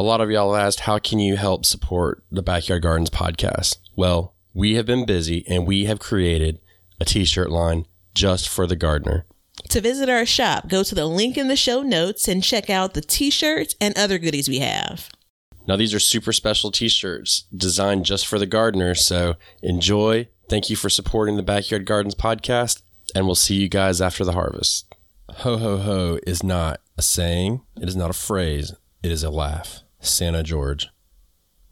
A lot of y'all asked, how can you help support the Backyard Gardens podcast? Well, we have been busy and we have created a t shirt line just for the gardener. To visit our shop, go to the link in the show notes and check out the t shirts and other goodies we have. Now, these are super special t shirts designed just for the gardener. So enjoy. Thank you for supporting the Backyard Gardens podcast, and we'll see you guys after the harvest. Ho, ho, ho is not a saying, it is not a phrase, it is a laugh. Santa George.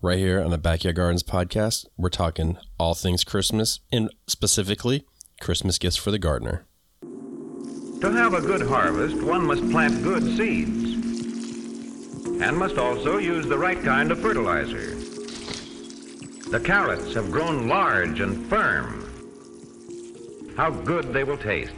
Right here on the Backyard Gardens podcast, we're talking all things Christmas and specifically Christmas gifts for the gardener. To have a good harvest, one must plant good seeds and must also use the right kind of fertilizer. The carrots have grown large and firm. How good they will taste.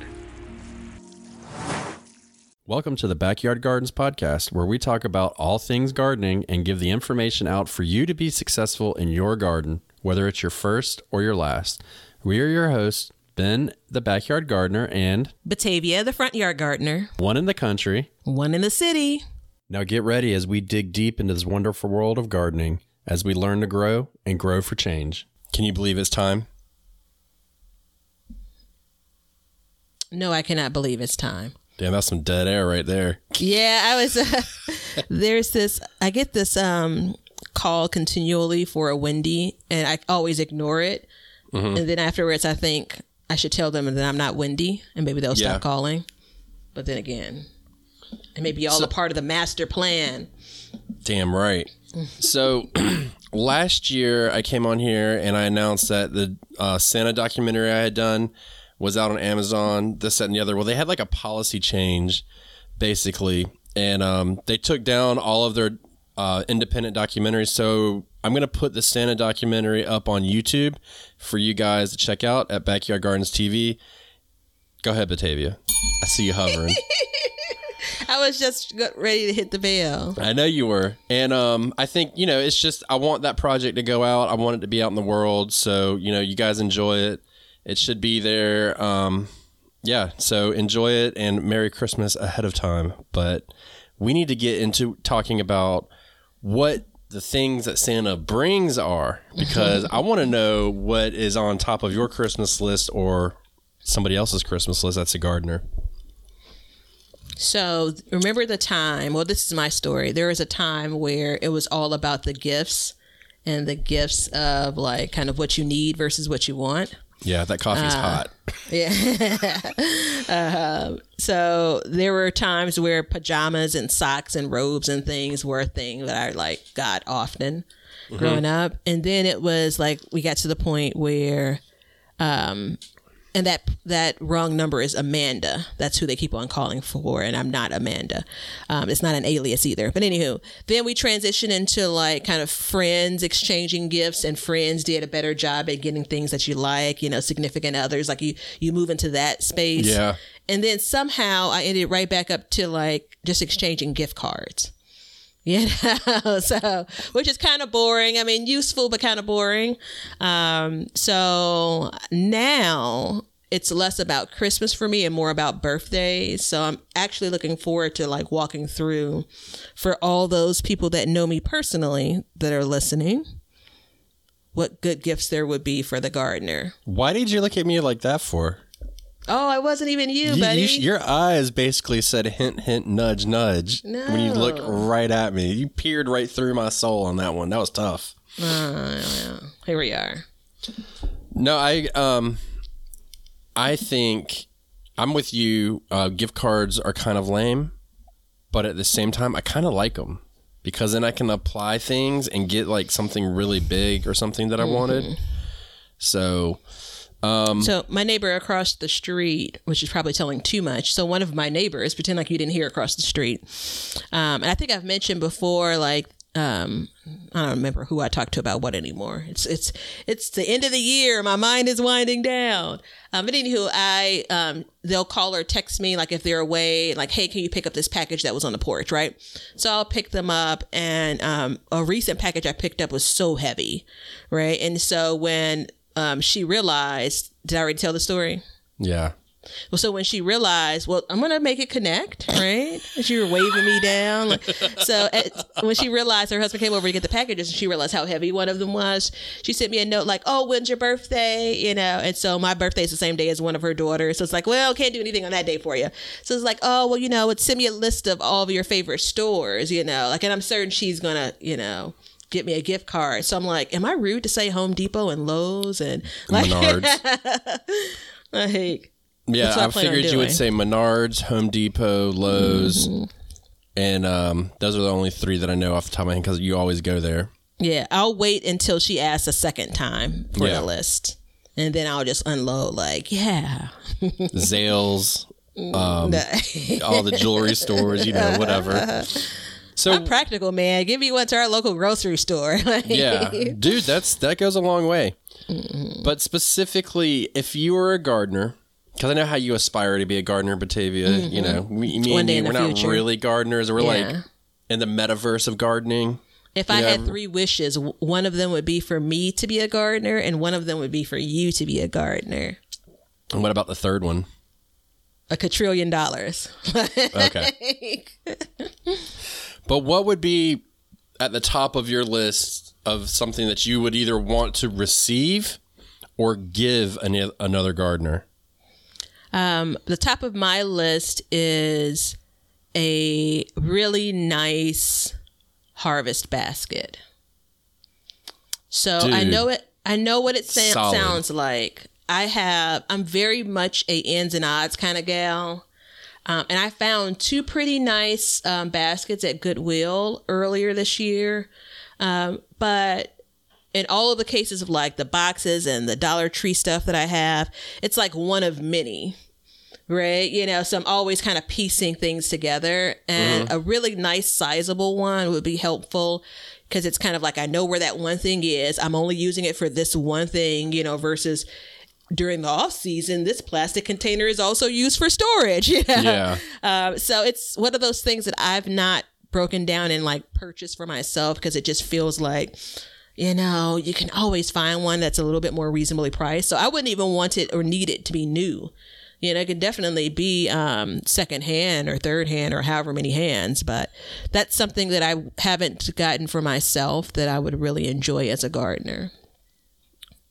Welcome to the Backyard Gardens podcast, where we talk about all things gardening and give the information out for you to be successful in your garden, whether it's your first or your last. We are your hosts, Ben, the backyard gardener, and Batavia, the front yard gardener, one in the country, one in the city. Now get ready as we dig deep into this wonderful world of gardening as we learn to grow and grow for change. Can you believe it's time? No, I cannot believe it's time. Damn, that's some dead air right there. Yeah, I was. Uh, there's this. I get this um call continually for a Wendy, and I always ignore it. Mm-hmm. And then afterwards, I think I should tell them that I'm not Wendy, and maybe they'll yeah. stop calling. But then again, it may be all so, a part of the master plan. Damn right. so last year, I came on here and I announced that the uh, Santa documentary I had done was out on Amazon, this, that, and the other. Well, they had like a policy change, basically, and um, they took down all of their uh, independent documentaries. So I'm going to put the Santa documentary up on YouTube for you guys to check out at Backyard Gardens TV. Go ahead, Batavia. I see you hovering. I was just ready to hit the bell. I know you were. And um, I think, you know, it's just, I want that project to go out. I want it to be out in the world. So, you know, you guys enjoy it. It should be there. Um, yeah, so enjoy it and Merry Christmas ahead of time. But we need to get into talking about what the things that Santa brings are because I want to know what is on top of your Christmas list or somebody else's Christmas list that's a gardener. So, remember the time, well, this is my story. There was a time where it was all about the gifts and the gifts of like kind of what you need versus what you want. Yeah, that coffee's uh, hot. Yeah. uh, so there were times where pajamas and socks and robes and things were a thing that I like got often mm-hmm. growing up. And then it was like we got to the point where um, and that that wrong number is Amanda. That's who they keep on calling for, and I'm not Amanda. Um, it's not an alias either. But anywho, then we transition into like kind of friends exchanging gifts, and friends did a better job at getting things that you like. You know, significant others. Like you you move into that space. Yeah. And then somehow I ended right back up to like just exchanging gift cards. you know so which is kind of boring. I mean useful but kind of boring. Um, so now it's less about christmas for me and more about birthdays. So i'm actually looking forward to like walking through for all those people that know me personally that are listening what good gifts there would be for the gardener. Why did you look at me like that for Oh, I wasn't even you, you buddy. You, your eyes basically said hint, hint, nudge, nudge. No. When you looked right at me, you peered right through my soul on that one. That was tough. Uh, here we are. No, I um, I think I'm with you. Uh, gift cards are kind of lame, but at the same time, I kind of like them because then I can apply things and get like something really big or something that I mm-hmm. wanted. So um, so my neighbor across the street, which is probably telling too much. So one of my neighbors, pretend like you didn't hear across the street. Um, and I think I've mentioned before, like um, I don't remember who I talked to about what anymore. It's it's it's the end of the year. My mind is winding down. Um, but anywho, I um, they'll call or text me like if they're away, like, hey, can you pick up this package that was on the porch, right? So I'll pick them up, and um, a recent package I picked up was so heavy, right? And so when um, she realized, did I already tell the story? Yeah. Well, so when she realized, well, I'm gonna make it connect, right? And she was waving me down. Like, so at, when she realized her husband came over to get the packages, and she realized how heavy one of them was, she sent me a note like, "Oh, when's your birthday?" You know, and so my birthday is the same day as one of her daughters. So it's like, well, can't do anything on that day for you. So it's like, oh, well, you know, it's send me a list of all of your favorite stores. You know, like, and I'm certain she's gonna, you know get me a gift card. So I'm like, am I rude to say Home Depot and Lowe's and like Menards. like Yeah, That's what I I figured you would say Menards, Home Depot, Lowe's, Mm-hmm. and um, those are the only three that I know off the top of my head because you always go there. Yeah, I'll wait until she asks a second time for Yeah. the list. And then I'll just unload like, yeah. Zales, um, all the jewelry stores, you know, whatever. So I'm practical, man. Give me one to our local grocery store. Yeah, dude, that's that goes a long way. But specifically, if you were a gardener, because I know how you aspire to be a gardener, Batavia. You mm-hmm. know, we, me one and you, we're not future. really gardeners. We're Yeah. like in the metaverse of gardening. If I Yeah. had three wishes, one of them would be for me to be a gardener, and one of them would be for you to be a gardener. And what about the third one? A quadrillion dollars. Okay. but what would be at the top of your list of something that you would either want to receive or give an, another gardener? Um, the top of my list is a really nice harvest basket. So I know it. I know what it sa- sounds like. I have. I'm very much a ends and odds kind of gal. Um, and I found two pretty nice um, baskets at Goodwill earlier this year. Um, but in all of the cases of like the boxes and the Dollar Tree stuff that I have, it's like one of many, right? You know, so I'm always kind of piecing things together. And a really nice, sizable one would be helpful because it's kind of like I know where that one thing is. I'm only using it for this one thing, you know, versus during the off season, this plastic container is also used for storage. You know? Yeah. Um, so it's one of those things that I've not broken down and like purchased for myself because it just feels like, you know, you can always find one that's a little bit more reasonably priced. So I wouldn't even want it or need it to be new. You know, it can definitely be um, second hand or third hand or however many hands, but that's something that I haven't gotten for myself that I would really enjoy as a gardener.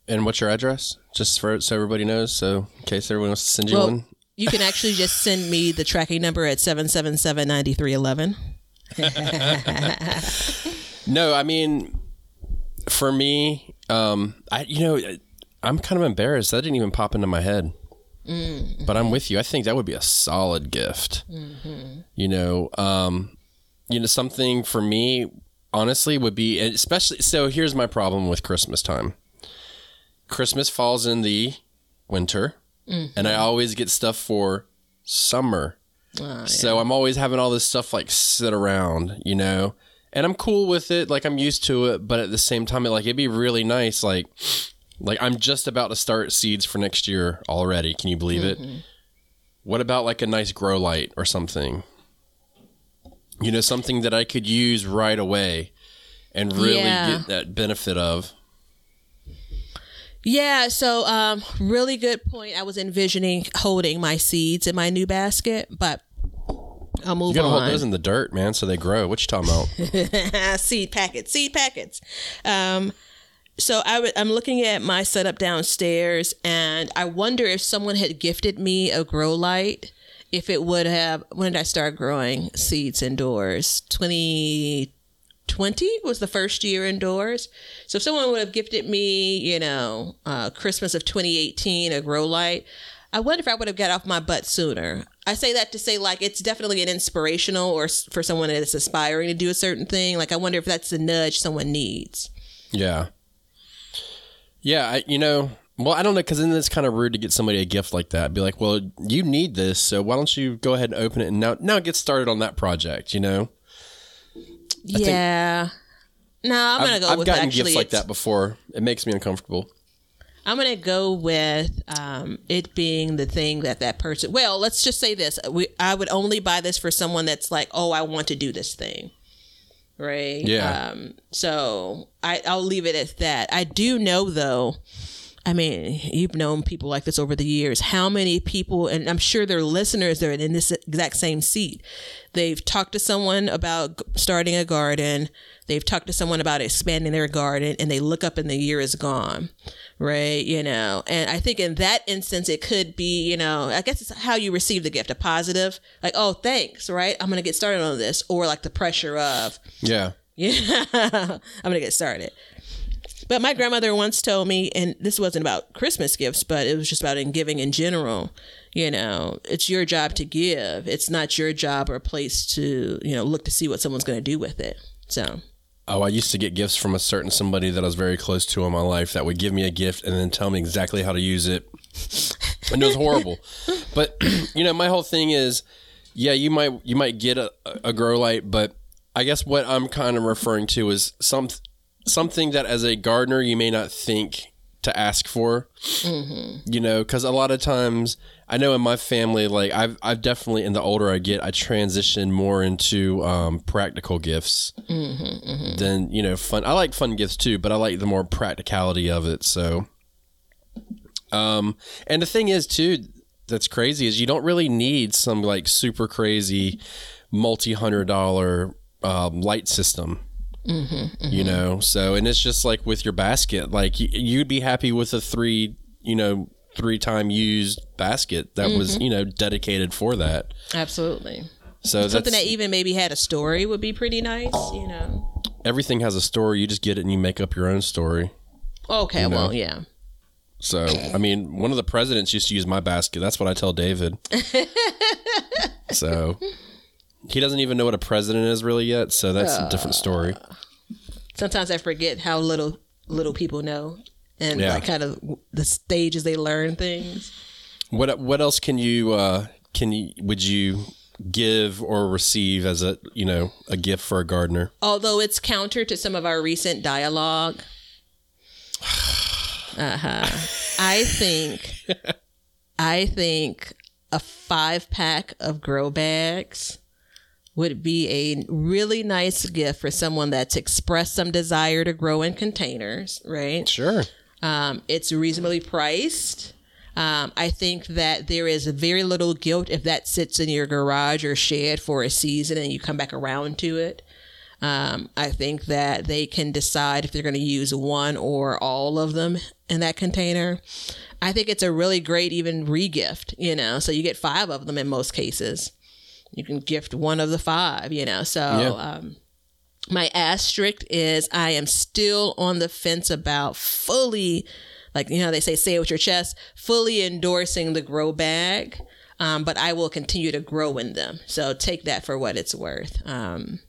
And what's your address? Just for so everybody knows. So in case everyone wants to send you Well, one. you can actually just send me the tracking number at 777 9311. No, I mean, for me, um, I you know, I'm kind of embarrassed that didn't even pop into my head. But I'm with you. I think that would be a solid gift. You know, um, you know, something for me, honestly, would be especially. So here's my problem with Christmas time. Christmas falls in the winter, and I mm-hmm. always get stuff for summer. Ah, so I'm always having all this stuff like sit around, you know, and I'm cool with it. Like I'm used to it, but at the same time, it, like it'd be really nice. Like, like I'm just about to start seeds for next year already. Can you believe it? Mm-hmm. What about like a nice grow light or something? You know, something that I could use right away and really Yeah. get that benefit of. Yeah, so um, really good point. I was envisioning holding my seeds in my new basket, but I'll move You gotta on. hold those in the dirt, man, so they grow. What you talking about? seed packets, seed packets. Um, so I w- I'm looking at my setup downstairs, and I wonder if someone had gifted me a grow light, if it would have. When did I start growing seeds indoors? 2020 was the first year indoors. So if someone would have gifted me, you know, uh, Christmas of 2018, a grow light. I wonder if I would have got off my butt sooner. I say that to say like it's definitely an inspirational or for someone that's aspiring to do a certain thing. Like I wonder if that's the nudge someone needs. Yeah. Yeah, I, you know, well, I don't know, because then it's kind of rude to get somebody a gift like that. Be like, well, you need this, so why don't you go ahead and open it and now now get started on that project? You know, yeah. No, I'm gonna I've, go I've with gotten actually. gifts like that before. It makes me uncomfortable. I'm gonna go with um, it being the thing that that person. Well, let's just say this: we, I would only buy this for someone that's like, oh, I want to do this thing, right? Yeah. Um, so I, I'll leave it at that. I do know though I mean, you've known people like this over the years. How many people, and I'm sure their listeners are in this exact same seat. They've talked to someone about starting a garden. They've talked to someone about expanding their garden, and they look up and the year is gone, right? You know, and I think in that instance, it could be, you know, I guess it's how you receive the gift a positive, like, oh, thanks, right? I'm going to get started on this, or like the pressure of, Yeah. yeah, I'm going to get started. But my grandmother once told me, and this wasn't about Christmas gifts, but it was just about in giving in general. You know, it's your job to give. It's not your job or place to, you know, look to see what someone's going to do with it. So, Oh, I used to get gifts from a certain somebody that I was very close to in my life that would give me a gift and then tell me exactly how to use it. And it was horrible. but you know, my whole thing is, yeah, you might you might get a, a grow light, but I guess what I'm kind of referring to is some something that as a gardener you may not think to ask for. You know, because a lot of times I know in my family, like I've I've definitely in the older I get, I transition more into um, practical gifts than you know fun. I like fun gifts too, but I like the more practicality of it. So, um, and the thing is too, that's crazy is you don't really need some like super crazy multi hundred dollar um, light system. Mm-hmm, you mm-hmm. know, so and it's just like with your basket, like you'd be happy with a three, you know, three time used basket that was mm-hmm. you know dedicated for that. absolutely. So Something that even maybe had a story would be pretty nice, you know. everything has a story. You just get it and you make up your own story. Okay, well, yeah. So, I mean, one of the presidents used to use my basket. That's what I tell David. so, he doesn't even know what a president is really yet. So that's a different story. Sometimes I forget how little little people know and Yeah. like kind of the stages they learn things. What what else can you uh, can you would you give or receive as a you know a gift for a gardener? although it's counter to some of our recent dialogue. Uh-huh. I think I think a five pack of grow bags would be a really nice gift for someone that's expressed some desire to grow in containers, right? Sure. Um, it's reasonably priced. Um, I think that there is very little guilt if that sits in your garage or shed for a season and you come back around to it. Um, I think that they can decide if they're going to use one or all of them in that container. I think it's a really great even regift, you know. So you get five of them in most cases. You can gift one of the five, you know. So Yeah. um, my asterisk is I am still on the fence about fully, like you know they say, say it with your chest, fully endorsing the grow bag. Um, but I will continue to grow in them. So take that for what it's worth. Um,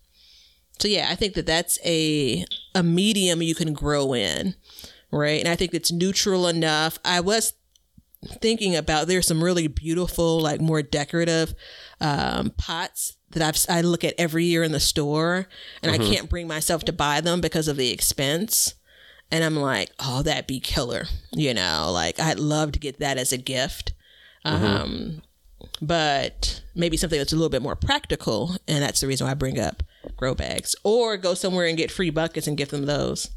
so yeah, I think that that's a a medium you can grow in, right? And I think it's neutral enough. I was thinking about there's some really beautiful, like more decorative um, pots that I've I look at every year in the store, and I can't bring myself to buy them because of the expense. And I'm like, oh, that'd be killer, you know. Like I'd love to get that as a gift. Um, but maybe something that's a little bit more practical, and that's the reason why I bring up grow bags, or go somewhere and get free buckets and give them those.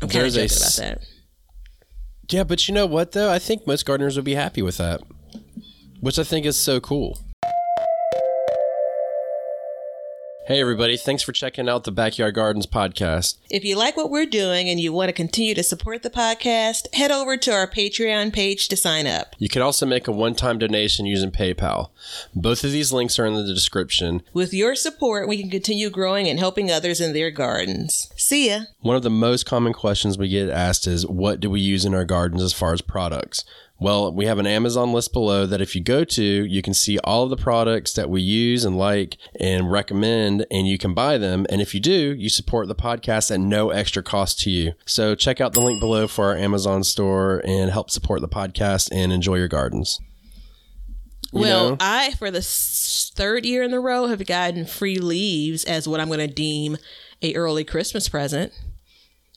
I'm kind of joking about that. Yeah, but you know what though? I think most gardeners would be happy with that, which I think is so cool. Hey everybody, thanks for checking out the Backyard Gardens podcast. If you like what we're doing and you want to continue to support the podcast, head over to our Patreon page to sign up. You can also make a one-time donation using PayPal. Both of these links are in the description. With your support, we can continue growing and helping others in their gardens. See ya. One of the most common questions we get asked is what do we use in our gardens as far as products? Well, we have an Amazon list below that if you go to, you can see all of the products that we use and like and recommend, and you can buy them. And if you do, you support the podcast at no extra cost to you. So check out the link below for our Amazon store and help support the podcast and enjoy your gardens. You well, know? I, for the third year in a row, have gotten free leaves as what I'm going to deem a early Christmas present.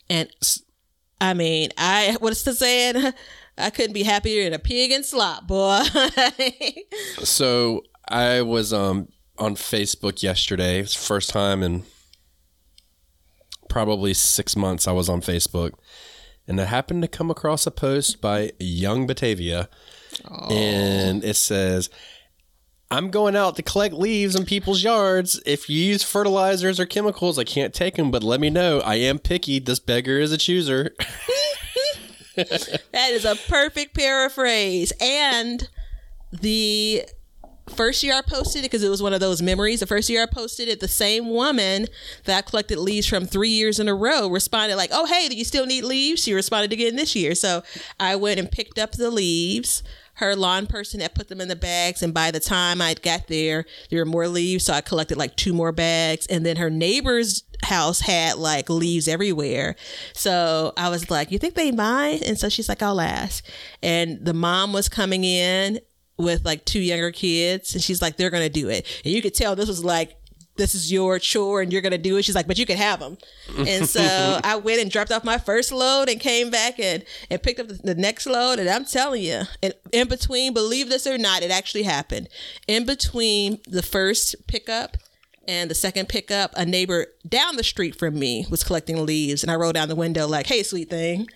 And I mean, I what's the saying? I couldn't be happier than a pig in slop, boy. So I was um on Facebook yesterday. It's first time in probably six months I was on Facebook, and I happened to come across a post by Young Batavia, and it says. I'm going out to collect leaves in people's yards. If you use fertilizers or chemicals, I can't take them, but let me know. I am picky. This beggar is a chooser. That is a perfect paraphrase. And the first year I posted it, because it was one of those memories, the first year I posted it, the same woman that I collected leaves from three years in a row responded like, oh, hey, do you still need leaves? She responded again this year. So I went and picked up the leaves. Her lawn person had put them in the bags, and by the time I got there, there were more leaves. So I collected like two more bags, and then her neighbor's house had like leaves everywhere. So I was like, "You think they mind?" And so she's like, "I'll ask." And the mom was coming in with like two younger kids, and she's like, "They're gonna do it." And you could tell this was like this is your chore and you're gonna do it. She's like, but you can have them. And so I went and dropped off my first load and came back and and picked up the, the next load. And I'm telling you, and in between, believe this or not, it actually happened. In between the first pickup and the second pickup, a neighbor down the street from me was collecting leaves, and I rolled down the window like, "Hey, sweet thing."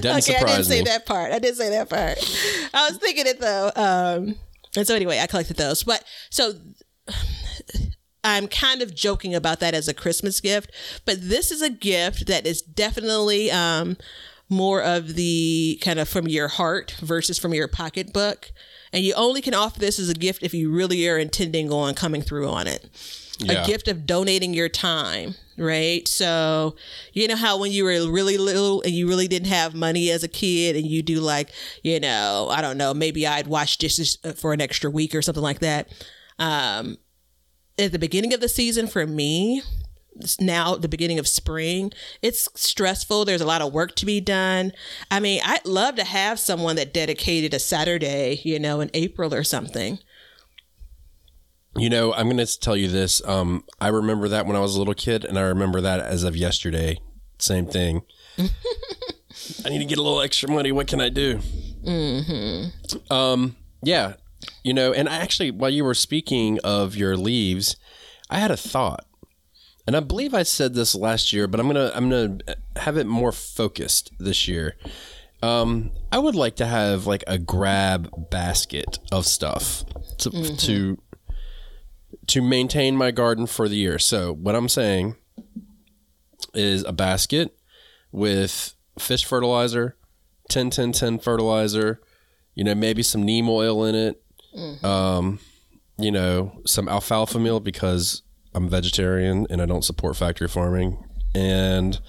Doesn't okay, I didn't surprise say that part. I didn't say that part. I was thinking it though. Um, and so anyway, I collected those. But so I'm kind of joking about that as a Christmas gift, but this is a gift that is definitely um, more of the kind of from your heart versus from your pocketbook. And you only can offer this as a gift if you really are intending on coming through on it. Yeah. A gift of donating your time, right? So, you know how when you were really little and you really didn't have money as a kid and you do like, you know, I don't know, maybe I'd wash dishes uh, for an extra week or something like that. Um, at the beginning of the season for me, now the beginning of spring, it's stressful. There's a lot of work to be done. I mean, I'd love to have someone that dedicated a Saturday, you know, in April or something. You know, I'm going to tell you this. Um, I remember that when I was a little kid, and I remember that as of yesterday. Same thing. I need to get a little extra money. What can I do? Mm-hmm. Um, yeah, you know, and I actually, while you were speaking of your leaves, I had a thought, and I believe I said this last year, but I'm gonna I'm gonna have it more focused this year. Um, I would like to have like a grab basket of stuff to to to maintain my garden for the year. So what I'm saying is a basket with fish fertilizer, 10 10 10 fertilizer, you know, maybe some neem oil in it. Um, you know, some alfalfa meal because I'm vegetarian and I don't support factory farming. And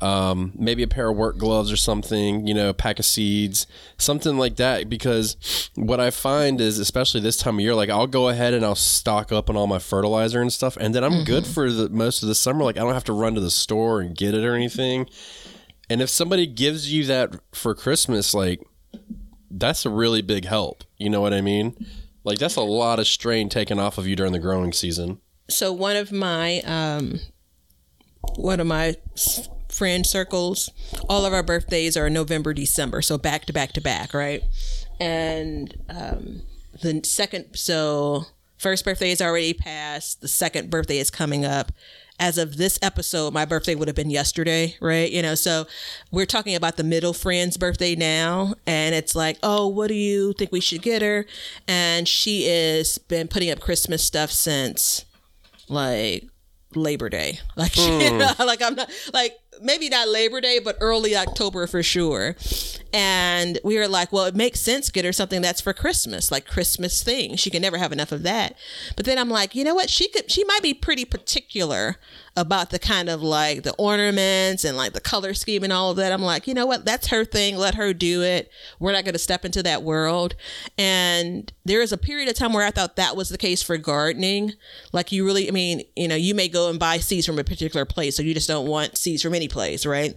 um, maybe a pair of work gloves or something, you know, a pack of seeds, something like that. Because what I find is, especially this time of year, like I'll go ahead and I'll stock up on all my fertilizer and stuff, and then I'm good for the most of the summer. Like I don't have to run to the store and get it or anything. And if somebody gives you that for Christmas, like that's a really big help. You know what I mean? Like that's a lot of strain taken off of you during the growing season. so one of my um one of my friend circles. All of our birthdays are november december so back to back to back right? And um the second so first birthday is already passed. The second birthday is coming up. As of this episode my birthday would have been yesterday right? You know so we're talking about the middle friend's birthday now and it's like oh what do you think we should get her? And she has been putting up christmas stuff since like Labor Day. Like, you know, like I'm not like maybe not Labor Day, but early October for sure. And we were like, well, it makes sense get her something that's for Christmas, like Christmas thing. She can never have enough of that. But then I'm like, you know what? She could she might be pretty particular about the kind of like the ornaments and like the color scheme and all of that. I'm like, you know what? That's her thing. Let her do it. We're not going to step into that world. And there is a period of time where I thought that was the case for gardening. Like you really, I mean, you know, you may go and buy seeds from a particular place, so you just don't want seeds from any place, right?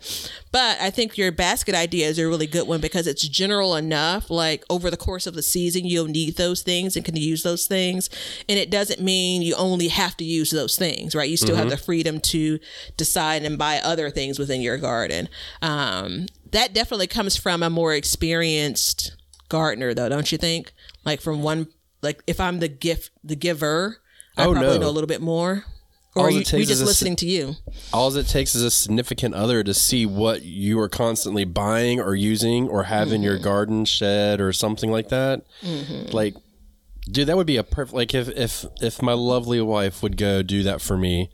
But I think your basket idea is a really good one because it's general enough. Like over the course of the season, you'll need those things and can use those things. And it doesn't mean you only have to use those things, right? You still have mm-hmm. the freedom to decide and buy other things within your garden. Um, that definitely comes from a more experienced gardener, though, don't you think? Like from one, like if I'm the gift, the giver, I Oh, probably no. know a little bit more. or All you, we is just a listening to you. all it takes is a significant other to see what you are constantly buying or using or have in your garden shed or something like that. Like, dude, that would be a perfect. Like, if if if my lovely wife would go do that for me,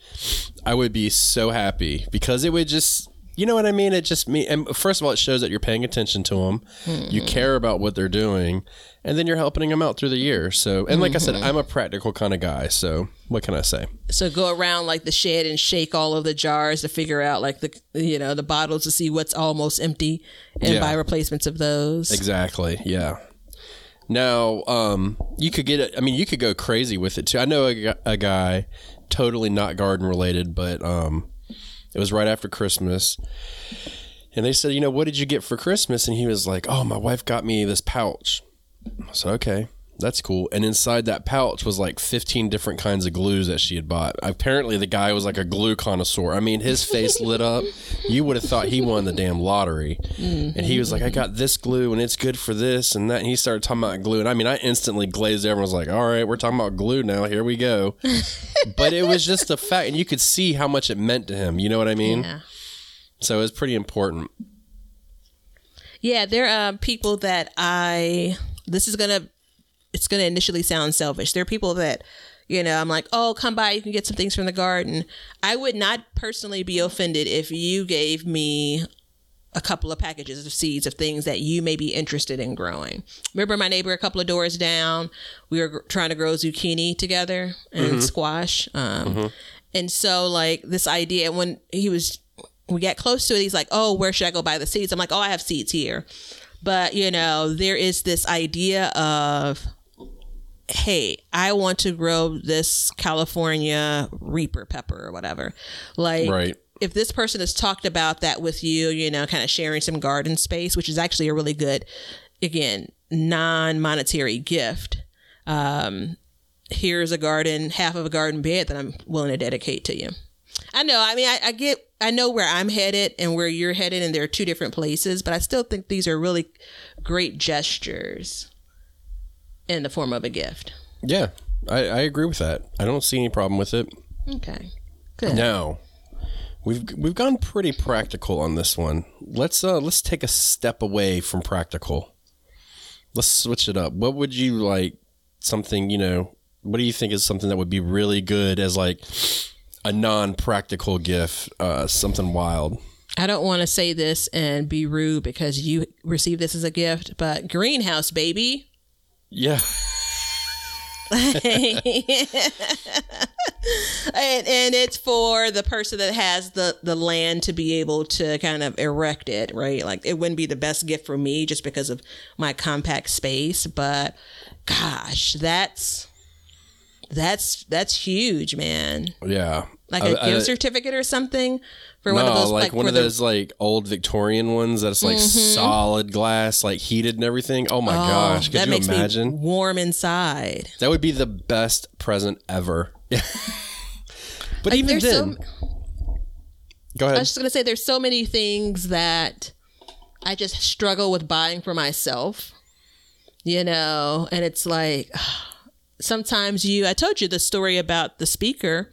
I would be so happy because it would just. You know what I mean? It just me. And first of all, it shows that you're paying attention to them. You hmm. care about what they're doing, and then you're helping them out through the year. So, and like I said, mm-hmm. I'm a practical kind of guy. So, what can I say? So go around like the shed and shake all of the jars to figure out like the you know the bottles to see what's almost empty and Yeah. buy replacements of those. Exactly. Yeah. Now, um, you could get it. I mean, you could go crazy with it too. I know a, a guy, totally not garden related, but um, it was right after Christmas, and they said, you know, what did you get for Christmas? And he was like, oh, my wife got me this pouch. I said, okay. That's cool. And inside that pouch was like 15 different kinds of glues that she had bought. Apparently, the guy was like a glue connoisseur. I mean, his face lit up. You would have thought he won the damn lottery. Mm-hmm. And he was like, I got this glue and it's good for this and that. And he started talking about glue. And I mean, I instantly glazed over and was like, all right, we're talking about glue now. Here we go. but it was just a fact. And you could see how much it meant to him. You know what I mean? Yeah. So it was pretty important. Yeah, there are people that I. This is gonna. It's gonna initially sound selfish. There are people that, you know, I'm like, oh, come by, you can get some things from the garden. I would not personally be offended if you gave me a couple of packages of seeds of things that you may be interested in growing. Remember my neighbor a couple of doors down? We were trying to grow zucchini together and squash. Um, And so, like, this idea, when he was, we got close to it, he's like, oh, where should I go buy the seeds? I'm like, oh, I have seeds here. But, you know, there is this idea of, hey, I want to grow this California Reaper pepper or whatever. Like, Right. if this person has talked about that with you, you know, kind of sharing some garden space, which is actually a really good, again, non monetary gift. Um, here's a garden, half of a garden bed that I'm willing to dedicate to you. I know. I mean, I, I get, I know where I'm headed and where you're headed, and there are two different places, but I still think these are really great gestures in the form of a gift. Yeah. I, I agree with that. I don't see any problem with it. Okay. Good. Now, we've we've gone pretty practical on this one. Let's uh let's take a step away from practical. Let's switch it up. What would you like something, you know, what do you think is something that would be really good as like a non-practical gift, uh something wild? I don't want to say this and be rude because you received this as a gift, but greenhouse baby. Yeah. and, and it's for the person that has the the land to be able to kind of erect it right like it wouldn't be the best gift for me just because of my compact space but gosh that's that's that's huge man Yeah. like a gift certificate or something for one of those like, like, one of the- those like old Victorian ones that's like mm-hmm. solid glass, like heated and everything. Oh my oh, gosh, could that you makes imagine? me warm inside That would be the best present ever. but Like, even then, go ahead. I was just gonna say there's so many things that I just struggle with buying for myself. You know, and it's like sometimes you I told you the story about the speaker.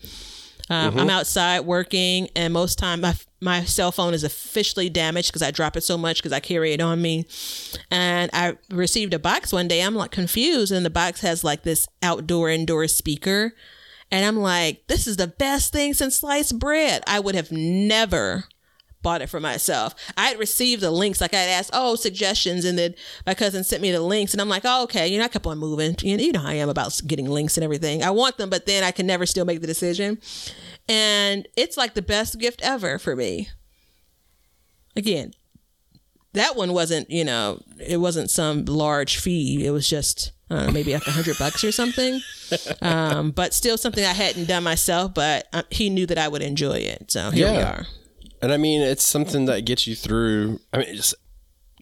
Um, I'm outside working, and most time my my cell phone is officially damaged because I drop it so much because I carry it on me. And I received a box one day. I'm like confused, and the box has like this outdoor indoor speaker, and I'm like, this is the best thing since sliced bread. I would have never bought it for myself. I had received the links, like I had asked, oh, suggestions, and then my cousin sent me the links, and I'm like, oh, okay, you know, I kept on moving. You know, you know how I am about getting links and everything. I want them, but then I can never still make the decision. And it's like the best gift ever for me. Again, that one wasn't, you know, it wasn't some large fee. It was just, know, maybe like a hundred bucks or something. Um, but still something I hadn't done myself, but uh, he knew that I would enjoy it. So here we are. And I mean, it's something that gets you through. I mean, just,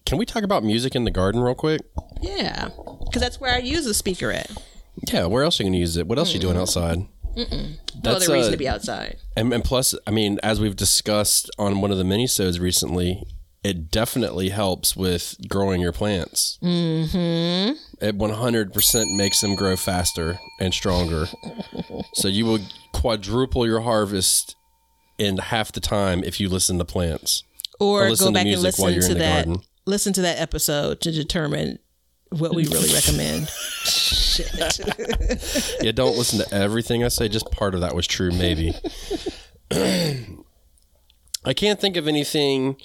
can we talk about music in the garden real quick? Yeah, because that's where I use the speaker at. Yeah, where else are you gonna use it? What else are you doing outside? No That's other reason uh, to be outside. and, and plus, I mean, as we've discussed on one of the minisodes recently, it definitely helps with growing your plants. Mm-hmm. It 100% makes them grow faster and stronger. so you will quadruple your harvest in half the time if you listen to plants. Or, listen go back and listen to that. garden. Listen to that episode to determine what we really recommend. Shit. Yeah, don't listen to everything I say. Just part of that was true, maybe. I can't think of anything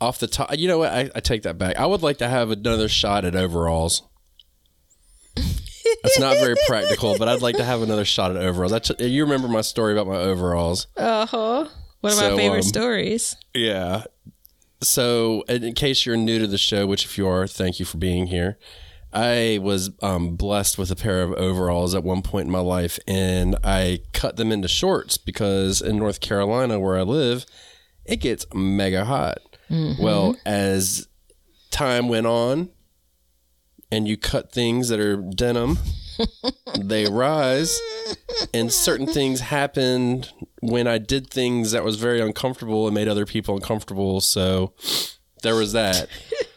off the top. You know what? I, I take that back. I would like to have another shot at overalls. It's not very practical, but I'd like to have another shot at overalls. That's, you remember my story about my overalls? Uh huh. One of So, my favorite um, stories. Yeah. So, in in case you're new to the show, which if you are, thank you for being here. I was um, blessed with a pair of overalls at one point in my life, and I cut them into shorts because in North Carolina, where I live, it gets mega hot. Well, as time went on, and you cut things that are denim, they rise, and certain things happened when I did things that was very uncomfortable and made other people uncomfortable. So there was that.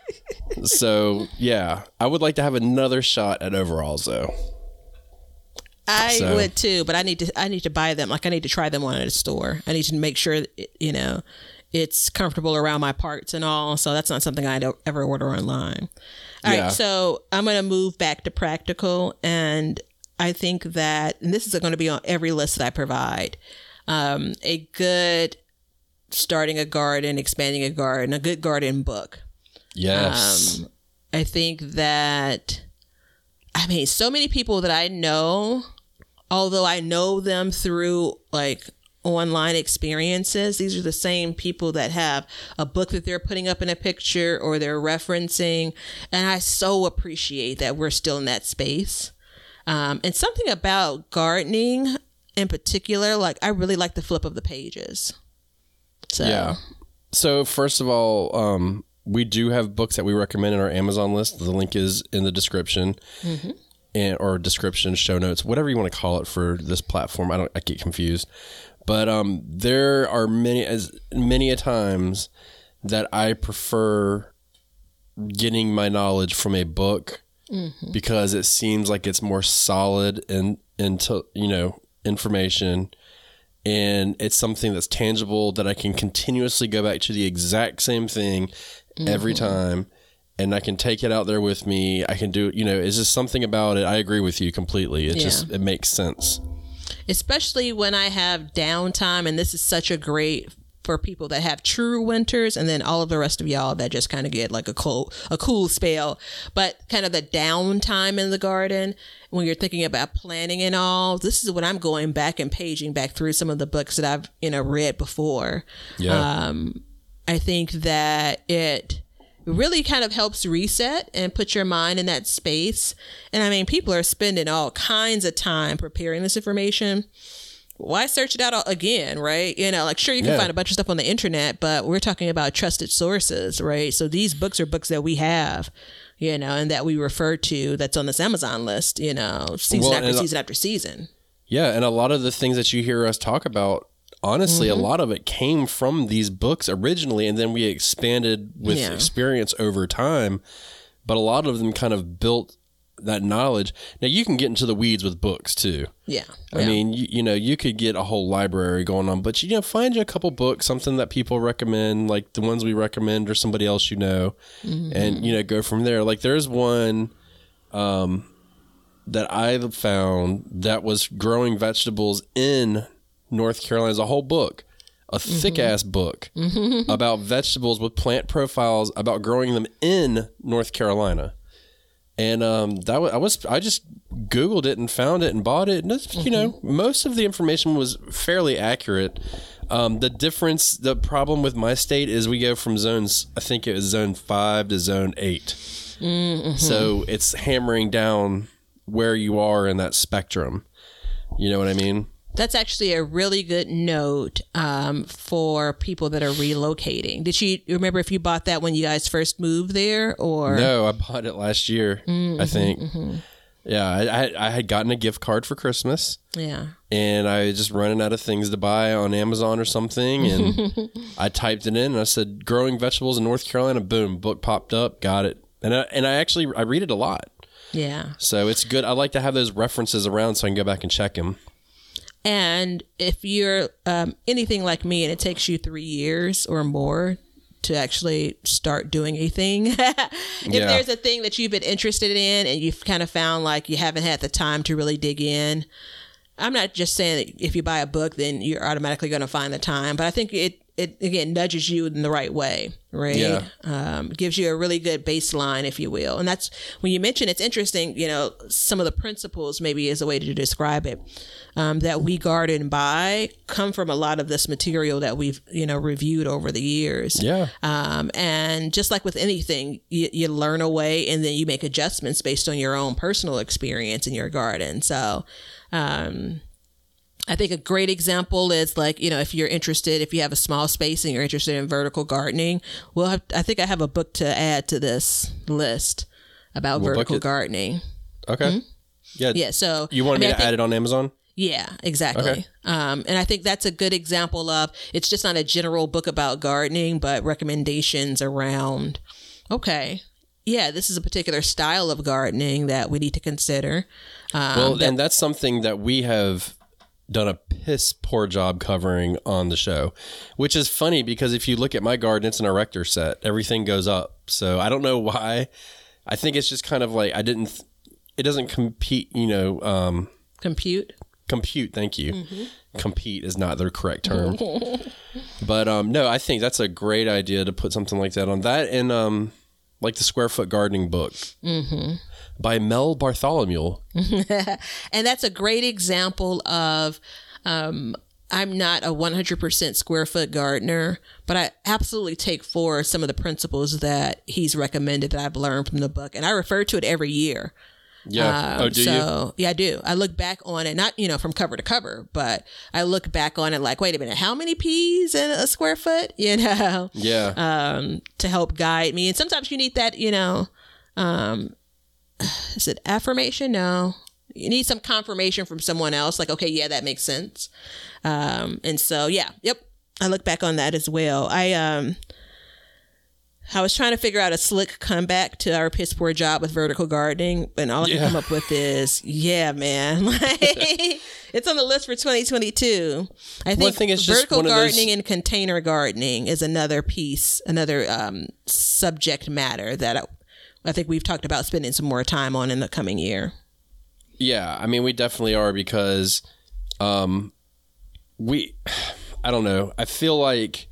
so yeah, I would like to have another shot at overalls though. I so- would too, but I need to I need to buy them. Like I need to try them on at a store. I need to make sure it- you know it's comfortable around my parts and all. So that's not something I don't ever order online. All right, Yeah. so I'm going to move back to practical, and I think that and this is going to be on every list that I provide. Um, a good starting a garden, expanding a garden, a good garden book. Yes. Um, I think that, I mean, so many people that I know, although I know them through like online experiences, these are the same people that have a book that they're putting up in a picture or they're referencing. And I so appreciate that we're still in that space. Um, and something about gardening in particular, like I really like the flip of the pages. So, Yeah. So first of all, um, we do have books that we recommend in our Amazon list. The link is in the description, and or description, show notes, whatever you want to call it for this platform. I don't. I get confused, but um, there are many as many a times that I prefer getting my knowledge from a book because it seems like it's more solid and into you know information and it's something that's tangible that I can continuously go back to the exact same thing every time and I can take it out there with me. I can do, it, you know, it's just something about it. I agree with you completely. It Yeah. just it makes sense. Especially when I have downtime, and this is such a great for people that have true winters, and then all of the rest of y'all that just kind of get like a cool a cool spell. But kind of the downtime in the garden when you're thinking about planning and all. This is when I'm going back and paging back through some of the books that I've you know read before. Yeah. Um, I think that it really kind of helps reset and put your mind in that space. And I mean, people are spending all kinds of time preparing this information. Why search it out all- again, right? You know, like sure you can Yeah. find a bunch of stuff on the internet, but we're talking about trusted sources, right? So these books are books that we have, you know, and that we refer to that's on this Amazon list, you know, season Well, after season after season. yeah, and a lot of the things that you hear us talk about honestly a lot of it came from these books originally and then we expanded with Yeah. experience over time but a lot of them kind of built that knowledge now you can get into the weeds with books too Yeah. I mean, you, you know, you could get a whole library going on, but you know, find you a couple books, something that people recommend, like the ones we recommend, or somebody else you know, and you know, go from there. Like there's one um, that I found that was growing vegetables in North Carolina. It's a whole book, a thick ass book about vegetables with plant profiles about growing them in North Carolina and um, that was, I was I just googled it and found it and bought it, and it's, you know most of the information was fairly accurate. Um, the difference, the problem with my state is we go from zones. I think it was zone five to zone 8 so it's hammering down where you are in that spectrum. You know what I mean? That's actually a really good note um, for people that are relocating. Did you remember if you bought that when you guys first moved there, or No, I bought it last year. I think. Yeah, I, I, had- I had gotten a gift card for Christmas, Yeah. and I was just running out of things to buy on Amazon or something, and I typed it in, and I said "growing vegetables in North Carolina." Boom, book popped up, got it, and I, and I actually I read it a lot, Yeah. so it's good. I like to have those references around so I can go back and check them. And if you're um, anything like me and it takes you three years or more to actually start doing a thing, if Yeah. there's a thing that you've been interested in and you've kind of found like you haven't had the time to really dig in, I'm not just saying that if you buy a book, then you're automatically going to find the time, but I think it, it again nudges you in the right way, right? Yeah. Um, gives you a really good baseline, if you will. And that's when you mention it's interesting, you know, some of the principles maybe is a way to describe it um, that we garden by come from a lot of this material that we've, you know, reviewed over the years. Yeah, Um, and just like with anything, you, you learn away and then you make adjustments based on your own personal experience in your garden. So, um, I think a great example is like, you know, if you're interested, if you have a small space and you're interested in vertical gardening, well, I I think I have a book to add to this list about book vertical gardening. okay, yeah. Hmm? Yeah. So You wanted I mean, me to think- add it on Amazon? yeah, exactly. Okay. Um, and I think that's a good example of it's just not a general book about gardening, but recommendations around, okay, yeah, this is a particular style of gardening that we need to consider. Um, Well, that- and that's something that we have done a piss poor job covering on the show, which is funny because if you look at my garden, it's an erector set. Everything goes up. So I don't know why. I think it's just kind of like I didn't. th- It doesn't compete. You know, um, compute. compute. Thank you. Compete is not the correct term. but um, no, I think that's a great idea to put something like that on that and um, like the square foot gardening book by Mel Bartholomew. And that's a great example of um, I'm not a 100% square foot gardener, but I absolutely take forward some of the principles that he's recommended that I've learned from the book. And I refer to it every year. Yeah. Um, oh, do you? so yeah, I do. I look back on it, not you know from cover to cover, but I look back on it like, wait a minute, how many peas in a square foot? You know, Yeah. um, to help guide me. And sometimes you need that, you know, um, is it affirmation? No, you need some confirmation from someone else. Like, okay, yeah, that makes sense. Um, and so yeah, yep. I look back on that as well. I um. I was trying to figure out a slick comeback to our piss poor job with vertical gardening, and all I Yeah. can come up with is, yeah, man, like it's on the list for 2022. I think, I think it's vertical of those- gardening and container gardening is another piece, another um, subject matter that I, I think we've talked about spending some more time on in the coming year. Yeah, I mean, we definitely are because, um, we, I don't know. I feel like,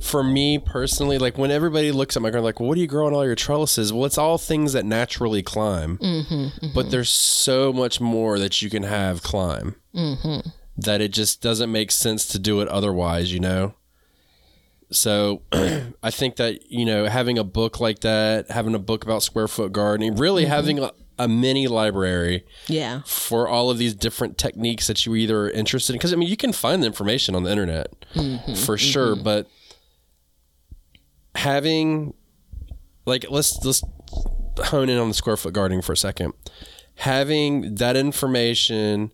for me personally, like when everybody looks at my garden, like, well, what are you growing all your trellises? Well, it's all things that naturally climb, mm-hmm, mm-hmm. but there's so much more that you can have climb mm-hmm. that it just doesn't make sense to do it otherwise, you know. So I think that you know having a book like that, having a book about square foot gardening, really having a, a mini library Yeah, for all of these different techniques that you either are interested in. Because I mean, you can find the information on the internet for sure, but having like let's let's hone in on the square foot gardening for a second. Having that information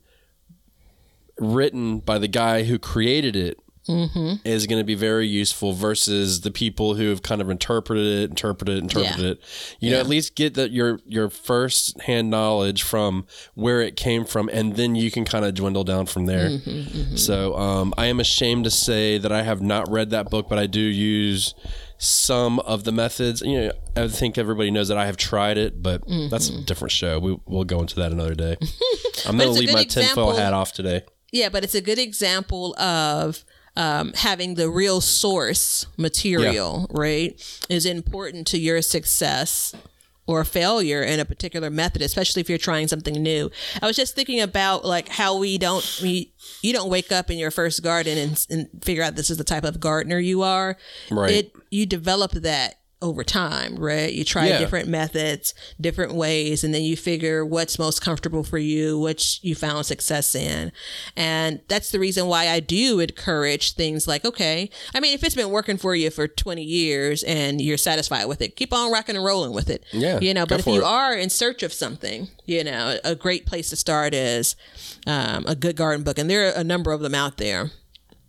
written by the guy who created it mm-hmm. is going to be very useful versus the people who have kind of interpreted it, interpreted it, interpreted Yeah. it. You know, at least get that your your first hand knowledge from where it came from, and then you can kind of dwindle down from there. Mm-hmm, mm-hmm. So um, I am ashamed to say that I have not read that book, but I do use some of the methods. You know, I think everybody knows that I have tried it, but that's a different show. We, we'll go into that another day. I'm going to leave my tinfoil hat off today. yeah, but it's a good example of um, having the real source material, right, is important to your success or failure in a particular method, especially if you're trying something new. I was just thinking about like how we don't we you don't wake up in your first garden and, and figure out this is the type of gardener you are. Right. It you develop that over time, right? You try Yeah. different methods, different ways, and then you figure what's most comfortable for you, which you found success in. And that's the reason why I do encourage things like, okay, I mean, if it's been working for you for 20 years and you're satisfied with it, keep on rocking and rolling with it. Yeah, You know, but if you it. are in search of something, you know, a great place to start is um, a good garden book. And there are a number of them out there.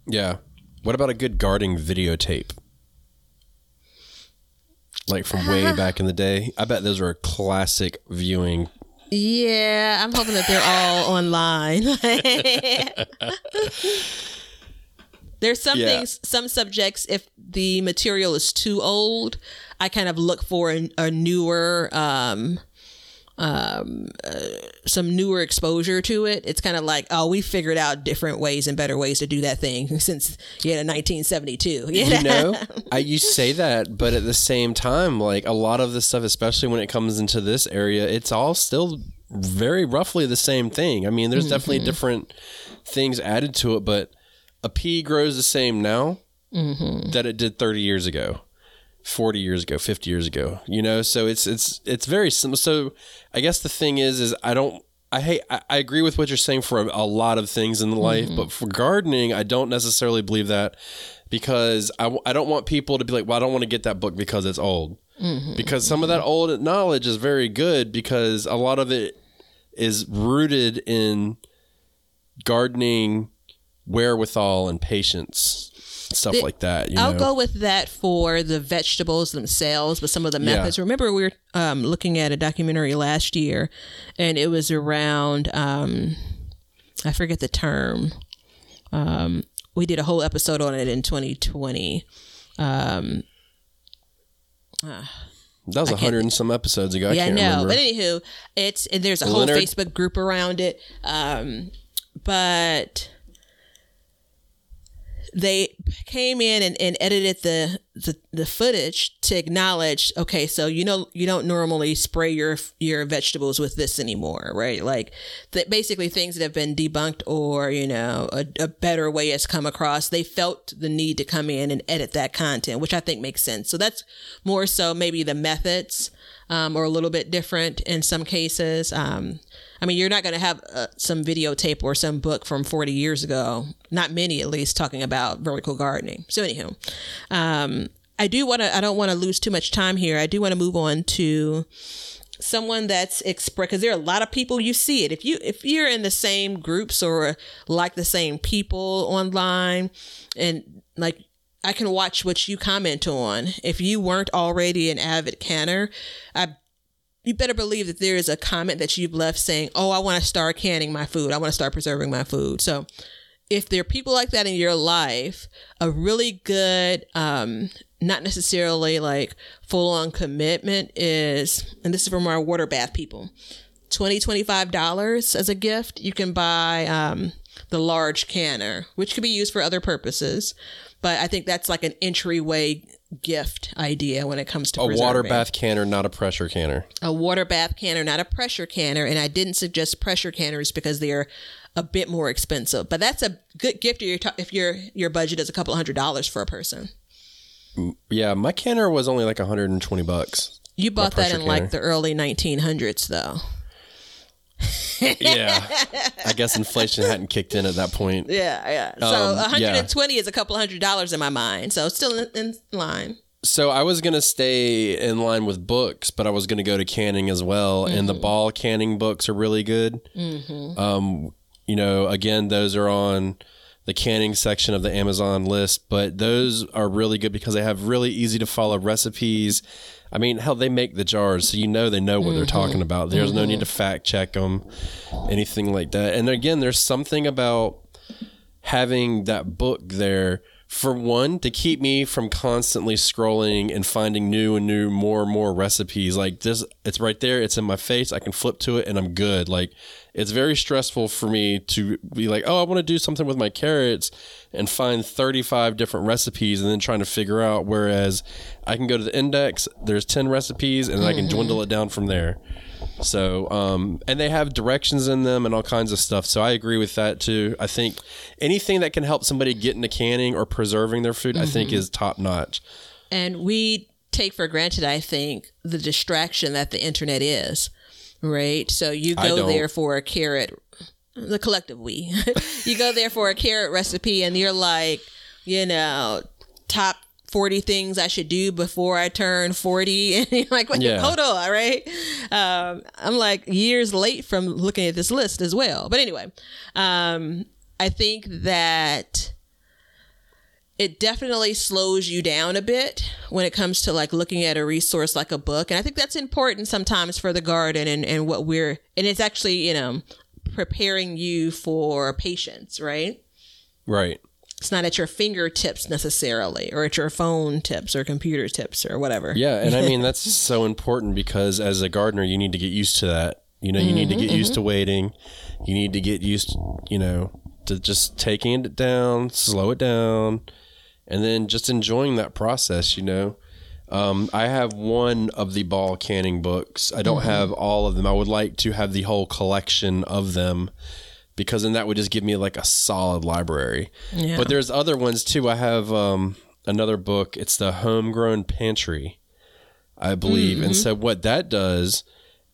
Yeah. What about a good gardening videotape? Like from way back in the day. I bet those are a classic viewing. Yeah, I'm hoping that they're all online. There's some Yeah. things, some subjects, if the material is too old, I kind of look for a, a newer, um, um, uh, some newer exposure to it. It's kind of like, oh, we figured out different ways and better ways to do that thing since you know 1972. You You know, I you say that, but at the same time, like a lot of the stuff, especially when it comes into this area, it's all still very roughly the same thing. I mean, there's definitely different things added to it, but a pea grows the same now that it did 30 years ago. 40 years ago 50 years ago you know? So it's it's it's very simple so i guess the thing is is i don't i hate i, I agree with what you're saying for a, a lot of things in life mm-hmm. but for gardening i don't necessarily believe that because I, I don't want people to be like well i don't want to get that book because it's old. Mm-hmm. Because some of that mm-hmm. old knowledge is very good because a lot of it is rooted in gardening wherewithal and patience stuff The- like that you I'll know? go with that for the vegetables themselves, but some of the Yeah. methods. Remember, we were um, looking at a documentary last year, and it was around um, I forget the term. Um, we did a whole episode on it in 2020. That was a hundred and some episodes ago. I yeah, can't no. remember. But anywho, it's there's a whole Facebook group around it. Um, but they came in and, and edited the, the the footage to acknowledge okay so you know you don't normally spray your your vegetables with this anymore right like that basically things that have been debunked or you know a, a better way has come across they felt the need to come in and edit that content which i think makes sense so that's more so maybe the methods um, or a little bit different in some cases. Um, I mean, you're not going to have uh, some videotape or some book from 40 years ago, not many at least, talking about vertical gardening. So, anywho, um, I do want to, I don't want to lose too much time here. I do want to move on to someone that's express because there are a lot of people you see it if you if you're in the same groups or like the same people online and like I can watch what you comment on. If you weren't already an avid canner, I you better believe that there is a comment that you've left saying, "Oh, I want to start canning my food. I want to start preserving my food." So, if there are people like that in your life, a really good, um, not necessarily like full on commitment is, and this is from our water bath people, 20 $25 as a gift. You can buy um, the large canner, which could be used for other purposes. But I think that's like an entryway gift idea when it comes to a water bath canner, not a pressure canner. a water bath canner, not a pressure canner. And I didn't suggest pressure canners because they're a bit more expensive. But that's a good gift if, you're ta- if your your budget is a couple hundred dollars for a person. Mm, yeah, my canner was only like 120 bucks. You bought that in like the early 1900s, though. Yeah, I guess inflation hadn't kicked in at that point. Yeah, yeah. So Um, 120 is a couple hundred dollars in my mind. So still in, in line. So I was gonna stay in line with books, but I was gonna go to canning as well. And the ball canning books are really good. Um, you know, again, those are on the canning section of the Amazon list, but those are really good because they have really easy to follow recipes. I mean, hell, they make the jars, so you know they know what they're talking mm-hmm. about. There's no need to mm-hmm. fact check them, anything like that. And again, there's something about having that book there for one to keep me from constantly scrolling and finding new and new more and more recipes. Like this it's right there. It's in my face. I can flip to it and i'm good. Like it's very stressful for me to be like oh i want to do something with my carrots and find 35 different recipes and then trying to figure out whereas i can go to the index there's 10 recipes and i can mm-hmm. dwindle it down from there so, um, and they have directions in them and all kinds of stuff. So I agree with that too. I think anything that can help somebody get into canning or preserving their food, I think is top notch. And we take for granted, I think, the distraction that the internet is, right? So you go there for a carrot, the collective we, you go there for a carrot recipe and you're like, you know, top 40 things I should do before I turn 40. And you're like, wait, Yeah. hold on, right? Um, I'm like years late from looking at this list as well. But anyway, um, I think that it definitely slows you down a bit when it comes to like looking at a resource like a book. And I think that's important sometimes for the garden and, and what we're, and it's actually, you know, preparing you for patience, right? Right. It's not at your fingertips necessarily or at your phone tips or computer tips or whatever. Yeah, and I mean that's so important because as a gardener, you need to get used to that. You know, you need to mm-hmm, get used to mm-hmm. waiting. You need to get used, you know, to just taking it down, slow it down, and then just enjoying that process. You know, um, I have one of the ball canning books. I don't mm-hmm. have all of them. I would like to have the whole collection of them because then that would just give me like a solid library. Yeah. But there's other ones too. I have um, another book. It's the Homegrown Pantry, I believe. And so what that does,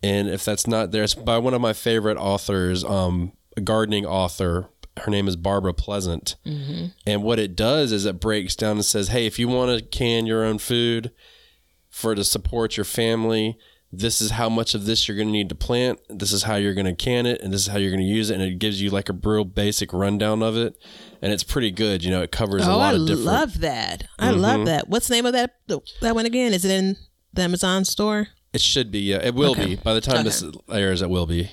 and if that's not there, it's by one of my favorite authors, um, a gardening author. Her name is Barbara Pleasant. And what it does is it breaks down and says, hey, if you want to can your own food for to support your family, this is how much of this you're going to need to plant. This is how you're going to can it, and this is how you're going to use it. And it gives you like a real basic rundown of it, and it's pretty good. You know, it covers a Oh, lot I of different. Mm-hmm. love that. I love that. What's the name of that that one again? Is it in the Amazon store? It should be. Yeah, it will Okay. be by the time this airs. It will be.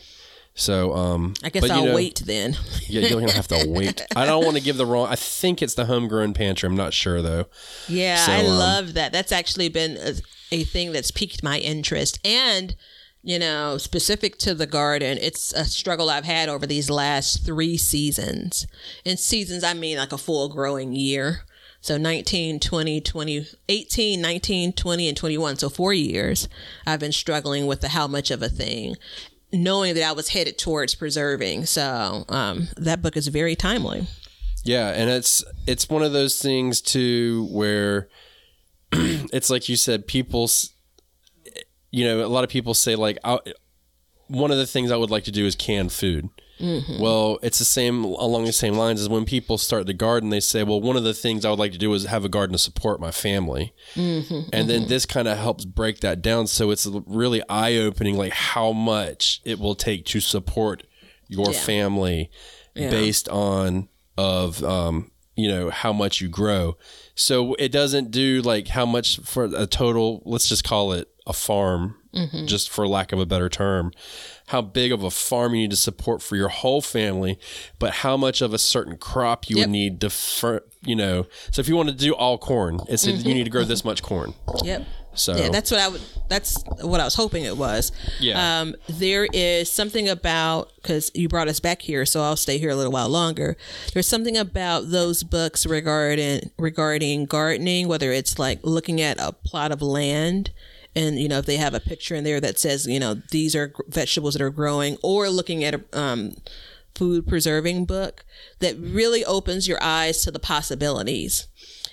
So, um, I guess but, I'll know, wait then. Yeah, you're gonna have to wait. I don't want to give the wrong. I think it's the homegrown pantry. I'm not sure though. Yeah, So, I um, love that. That's actually been a, a thing that's piqued my interest. And, you know, specific to the garden, it's a struggle I've had over these last three seasons. and seasons, I mean like a full growing year. So 19, 20, 20, 18, 19, 20, and 21. So four years I've been struggling with the how much of a thing, knowing that I was headed towards preserving. So um, that book is very timely. Yeah, and it's it's one of those things too where it's like you said, people, you know, a lot of people say like, I, one of the things I would like to do is can food. Mm-hmm. Well, it's the same along the same lines as when people start the garden. They say, "Well, one of the things I would like to do is have a garden to support my family," mm-hmm. and then mm-hmm. this kind of helps break that down. So it's really eye opening, like how much it will take to support your Yeah. family based on of um, you know how much you grow. So it doesn't do like how much for a total. Let's just call it a farm, mm-hmm. just for lack of a better term. How big of a farm you need to support for your whole family, but how much of a certain crop you Yep. would need to, you know. So if you want to do all corn, it's you mm-hmm. need to grow this much corn. Yep. So Yeah, that's what I would. That's what I was hoping it was. Yeah. Um, there is something about because you brought us back here, so I'll stay here a little while longer. There's something about those books regarding regarding gardening, whether it's like looking at a plot of land. And you know if they have a picture in there that says you know these are vegetables that are growing, or looking at a um, food preserving book that really opens your eyes to the possibilities.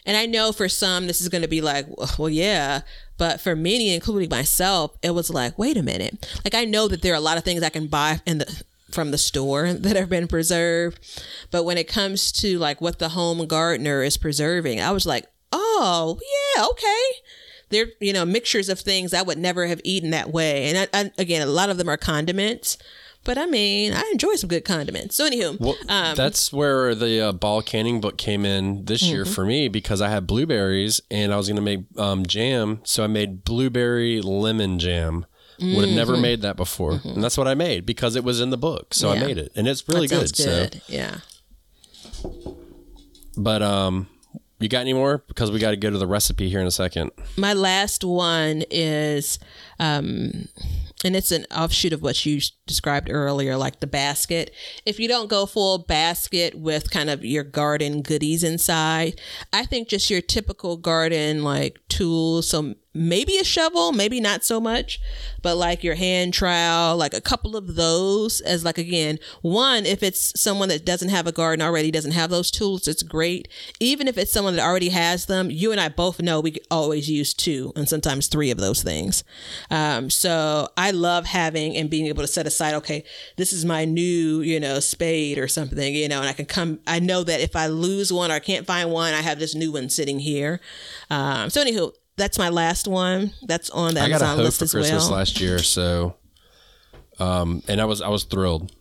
And I know for some, this is going to be like, well, yeah. But for many, including myself, it was like, wait a minute. Like, I know that there are a lot of things I can buy in the, from the store that have been preserved. But when it comes to like what the home gardener is preserving, I was like, oh, yeah, okay. They're, you know, mixtures of things I would never have eaten that way. And I, I, again, a lot of them are condiments. But I mean, I enjoy some good condiments. So, anywho, Well, um, that's where the uh, ball canning book came in this year Mm-hmm. for me because I had blueberries and I was going to make um, jam. So I made blueberry lemon jam. Would have never made that before. And that's what I made because it was in the book. So I Mm-hmm. Made it. And it's really sounds good. So Yeah. But um, you got any more? Because we got to go to the recipe here in a second. my last one is um and it's an offshoot of what you described earlier like the basket. If you don't go full basket with kind of your garden goodies inside i think just your typical garden like tools so maybe a shovel, maybe not so much, but like your hand trowel, like a couple of those as like again, one if it's someone that doesn't have a garden already, doesn't have those tools, it's great. Even if it's someone that already has them, you and I both know we always use two and sometimes three of those things. Um, so I love having and being able to set aside, okay, this is my new, you know, spade or something, you know, and I can come. I know that if I lose one or I can't find one, I have this new one sitting here. Um, so anywho, that's my last one. That's on the I got a Amazon hoe list for as Christmas well. last year, so um, and I was I was thrilled,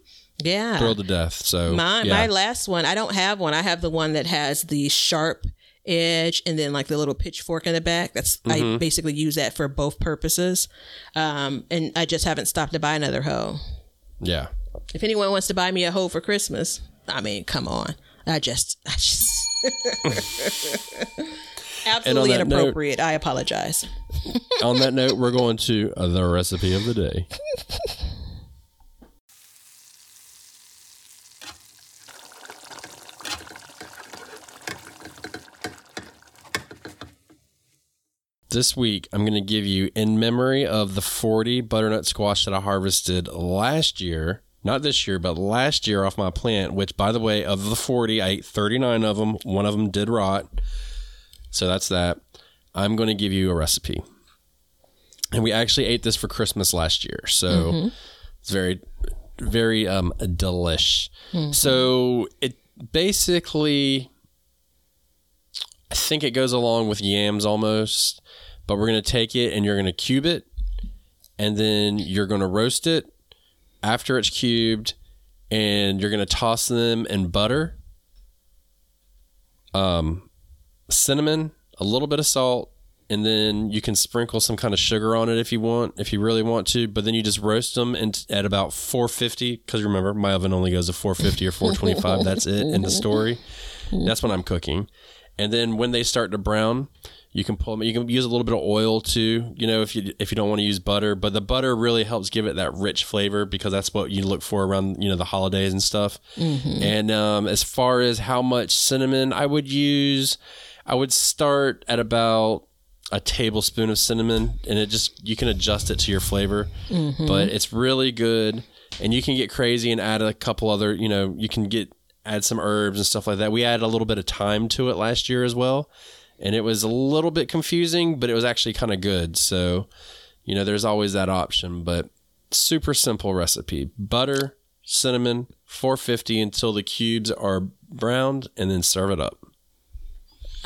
yeah. thrilled to death. So My yeah. my last one, I don't have one. I have the one that has the sharp edge and then like the little pitchfork in the back. That's Mm-hmm. I basically use that for both purposes. Um, and I just haven't stopped to buy another hoe. yeah. If anyone wants to buy me a hoe for Christmas, I mean, come on. I just, I just. Absolutely that note- inappropriate. I apologize. On that note, we're going to uh, the recipe of the day. This week, I'm going to give you in memory of the 40 butternut squash that I harvested last year. Not this year, but last year off my plant, which, by the way, of the 40, I ate 39 of them. One of them did rot. So that's that. I'm going to give you a recipe and we actually ate this for Christmas last year, so it's very, very um delish. So it basically, I think it goes along with yams almost, but we're gonna take it and you're gonna cube it, and then you're gonna roast it after it's cubed, and you're gonna toss them in butter, um, cinnamon, a little bit of salt, and then you can sprinkle some kind of sugar on it if you want, if you really want to. But then you just roast them and at about 450, because remember my oven only goes to 450 or 425. That's it in the story. That's when I'm cooking, and then when they start to brown, you can pull them. You can use a little bit of oil too. You know, if you if you don't want to use butter, but the butter really helps give it that rich flavor because that's what you look for around you know the holidays and stuff. And um, as far as how much cinnamon I would use, I would start at about a tablespoon of cinnamon and it just you can adjust it to your flavor mm-hmm. but it's really good. And you can get crazy and add a couple other you know you can get add some herbs and stuff like that. We added a little bit of thyme to it last year as well and it was a little bit confusing but it was actually kind of good. So you know there's always that option but super simple recipe. Butter cinnamon 450 until the cubes are browned and then serve it up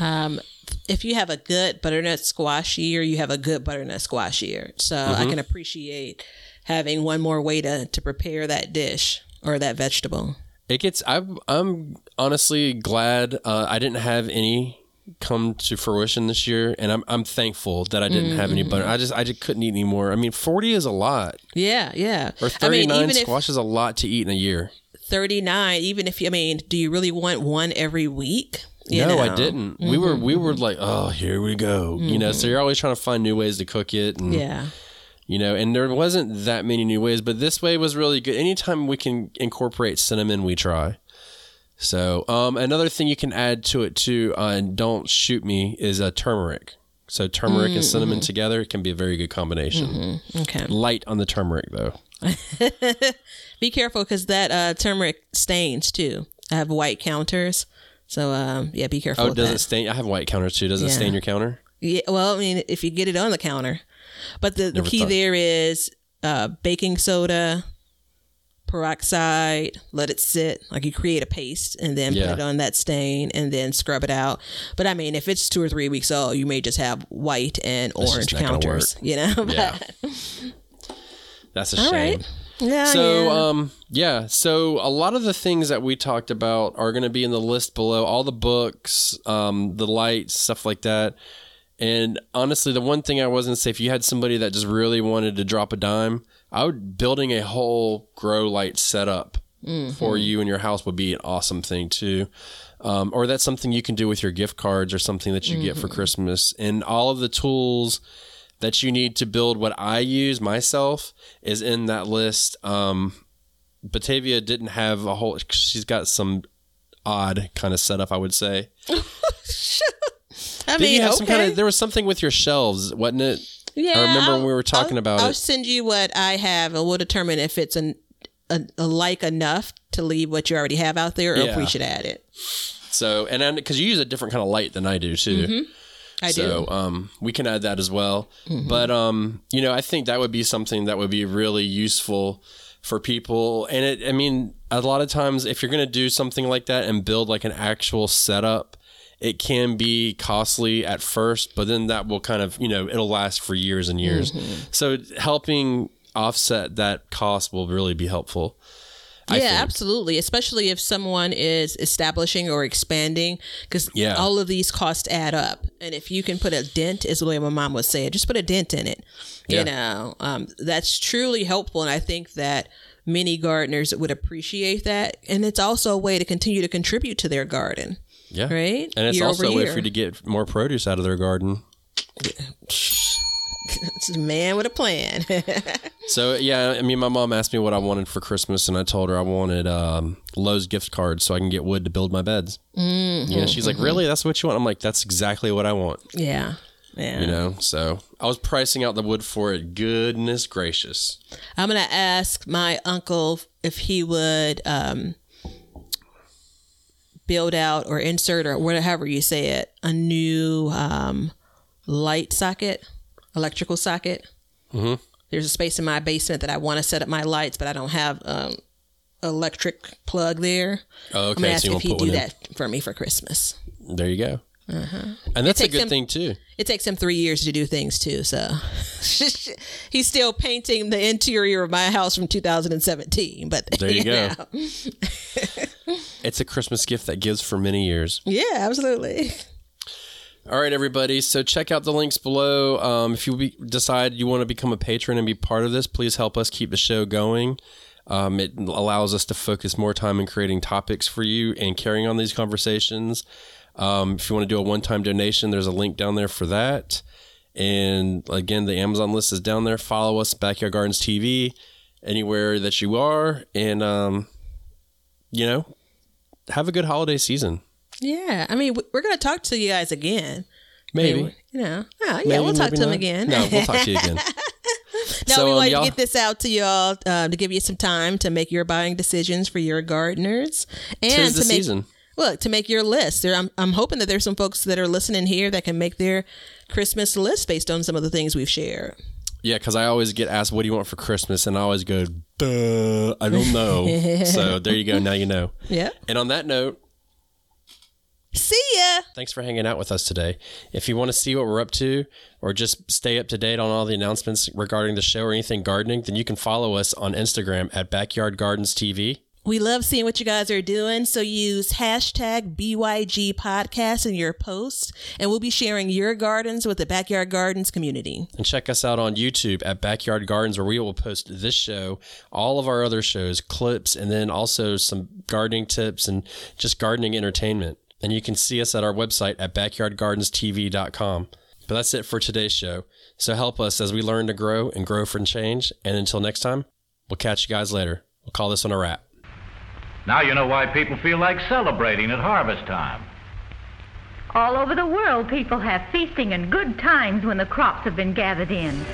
Um, if you have a good butternut squash year, you have a good butternut squash year. So I can appreciate having one more way to, to prepare that dish or that vegetable. It gets. I'm. I'm honestly glad uh, I didn't have any come to fruition this year, and I'm. I'm thankful that I didn't have any butter. I just. I just couldn't eat anymore. I mean, forty is a lot, Yeah, yeah. or I thirty mean, nine even if squash is a lot to eat in a year. 39, even if you, I mean, do you really want one every week? You no, I didn't. We were. We were mm-hmm. like, oh, here we go. You know, so mm-hmm. you're always trying to find new ways to cook it, and Yeah. you know, and there wasn't that many new ways, but this way was really good. Anytime we can incorporate cinnamon, we try. So, um, another thing you can add to it too, uh, and don't shoot me, is a turmeric. So turmeric and mm, cinnamon mm-hmm. together can be a very good combination. Okay. Light on the turmeric though. Be careful because that uh, turmeric stains too. I have white counters. So, um, yeah, be careful Oh, does that. it stain? I have white counters too. Does it stain your counter? Yeah, well, I mean, if you get it on the counter, but the, the key thought- there is uh, baking soda, peroxide. Let it sit, like you create a paste, and then Yeah. put it on that stain, and then scrub it out. But I mean, if it's two or three weeks old, you may just have white and orange counters. You know. Yeah. That's a All shame. right. yeah. So, yeah. um, yeah. So a lot of the things that we talked about are going to be in the list below. All the books, um, the lights, stuff like that. And honestly, the one thing I wasn't say, if you had somebody that just really wanted to drop a dime, I would building a whole grow light setup for you and your house would be an awesome thing too. Um, or that's something you can do with your gift cards or something that you get for Christmas. And all of the tools that you need to build what I use myself is in that list. Um, Batavia didn't have a whole. She's got some odd kind of setup, I would say. I Did mean, you have some kind of? There was something with your shelves, wasn't it? Yeah, I remember when I'll- we were talking I'll- about I'll it. send you what I have, and we'll determine if it's an, a, a like enough to leave what you already have out there, or if we should add it. So, and because you use a different kind of light than I do too. Mm-hmm. I so, do. Mm-hmm. um, we can add that as well. But, um, you know, I think that would be something that would be really useful for people. And it, I mean, a lot of times if you're going to do something like that and build like an actual setup, it can be costly at first, but then that will kind of, you know, it'll last for years and years. Mm-hmm. So helping offset that cost will really be helpful. I yeah, think. absolutely. Especially if someone is establishing or expanding, because Yeah. all of these costs add up. And if you can put a dent, is the way my mom would say it, just put a dent in it. Yeah. You know, um, that's truly helpful. And I think that many gardeners would appreciate that. And it's also a way to continue to contribute to their garden, Yeah. right? And it's Year also a way for you to get more produce out of their garden. It's a man with a plan. So yeah, I mean, my mom asked me what I wanted for Christmas, and I told her I wanted um, Lowe's gift cards so I can get wood to build my beds. Mm-hmm. You know, she's like, "Really? That's what you want?" I'm like, "That's exactly what I want." yeah. Yeah. You know, so I was pricing out the wood for it. Goodness gracious! I'm gonna ask my uncle if he would um, build out or insert or whatever you say it a new um, light socket, electrical socket. Mm-hmm. There's a space in my basement that I want to set up my lights, but I don't have um, electric plug there. Oh, I'm okay, gonna ask so you if he'd do that for me for Christmas. There you go. And that's a good him- thing too. It takes him three years to do things too, so he's still painting the interior of my house from 2017. But There you go. It's a Christmas gift that gives for many years. Yeah, absolutely. All right, everybody. So check out the links below. Um, if you be, decide you want to become a patron and be part of this, please help us keep the show going. Um, it allows us to focus more time in creating topics for you and carrying on these conversations. Um, if you want to do a one time donation, there's a link down there for that. And again, the Amazon list is down there. Follow us, Backyard Gardens TV, anywhere that you are. And, um, you know, have a good holiday season. Yeah, I mean, we're gonna talk to you guys again. Maybe. You know, oh, yeah, Maybe, we'll talk to them not. again. No, we'll talk to you again. no, So, we um, wanted y'all- to get this out to y'all uh, to give you some time to make your buying decisions for your gardeners and Tis to the make season. look to make your list. There, I'm I'm hoping that there's some folks that are listening here that can make their Christmas list based on some of the things we've shared. Yeah, because I always get asked, "What do you want for Christmas?" and I always go, "Duh, I don't know." so there you go. Now you know. Yeah. And on that note, See ya. thanks for hanging out with us today. If you want to see what we're up to, or just stay up to date on all the announcements regarding the show or anything gardening, then you can follow us on Instagram at Backyard Gardens TV. We love seeing what you guys are doing. So use hashtag BYG podcast in your posts, and we'll be sharing your gardens with the Backyard Gardens community. And check us out on YouTube at Backyard Gardens, where we will post this show, all of our other shows, clips, and then also some gardening tips and just gardening entertainment. And you can see us at our website at backyardgardenstv.com. But that's it for today's show. So help us as we learn to grow and grow for change. And until next time, we'll catch you guys later. We'll call this one a wrap. Now you know why people feel like celebrating at harvest time. All over the world, people have feasting and good times when the crops have been gathered in.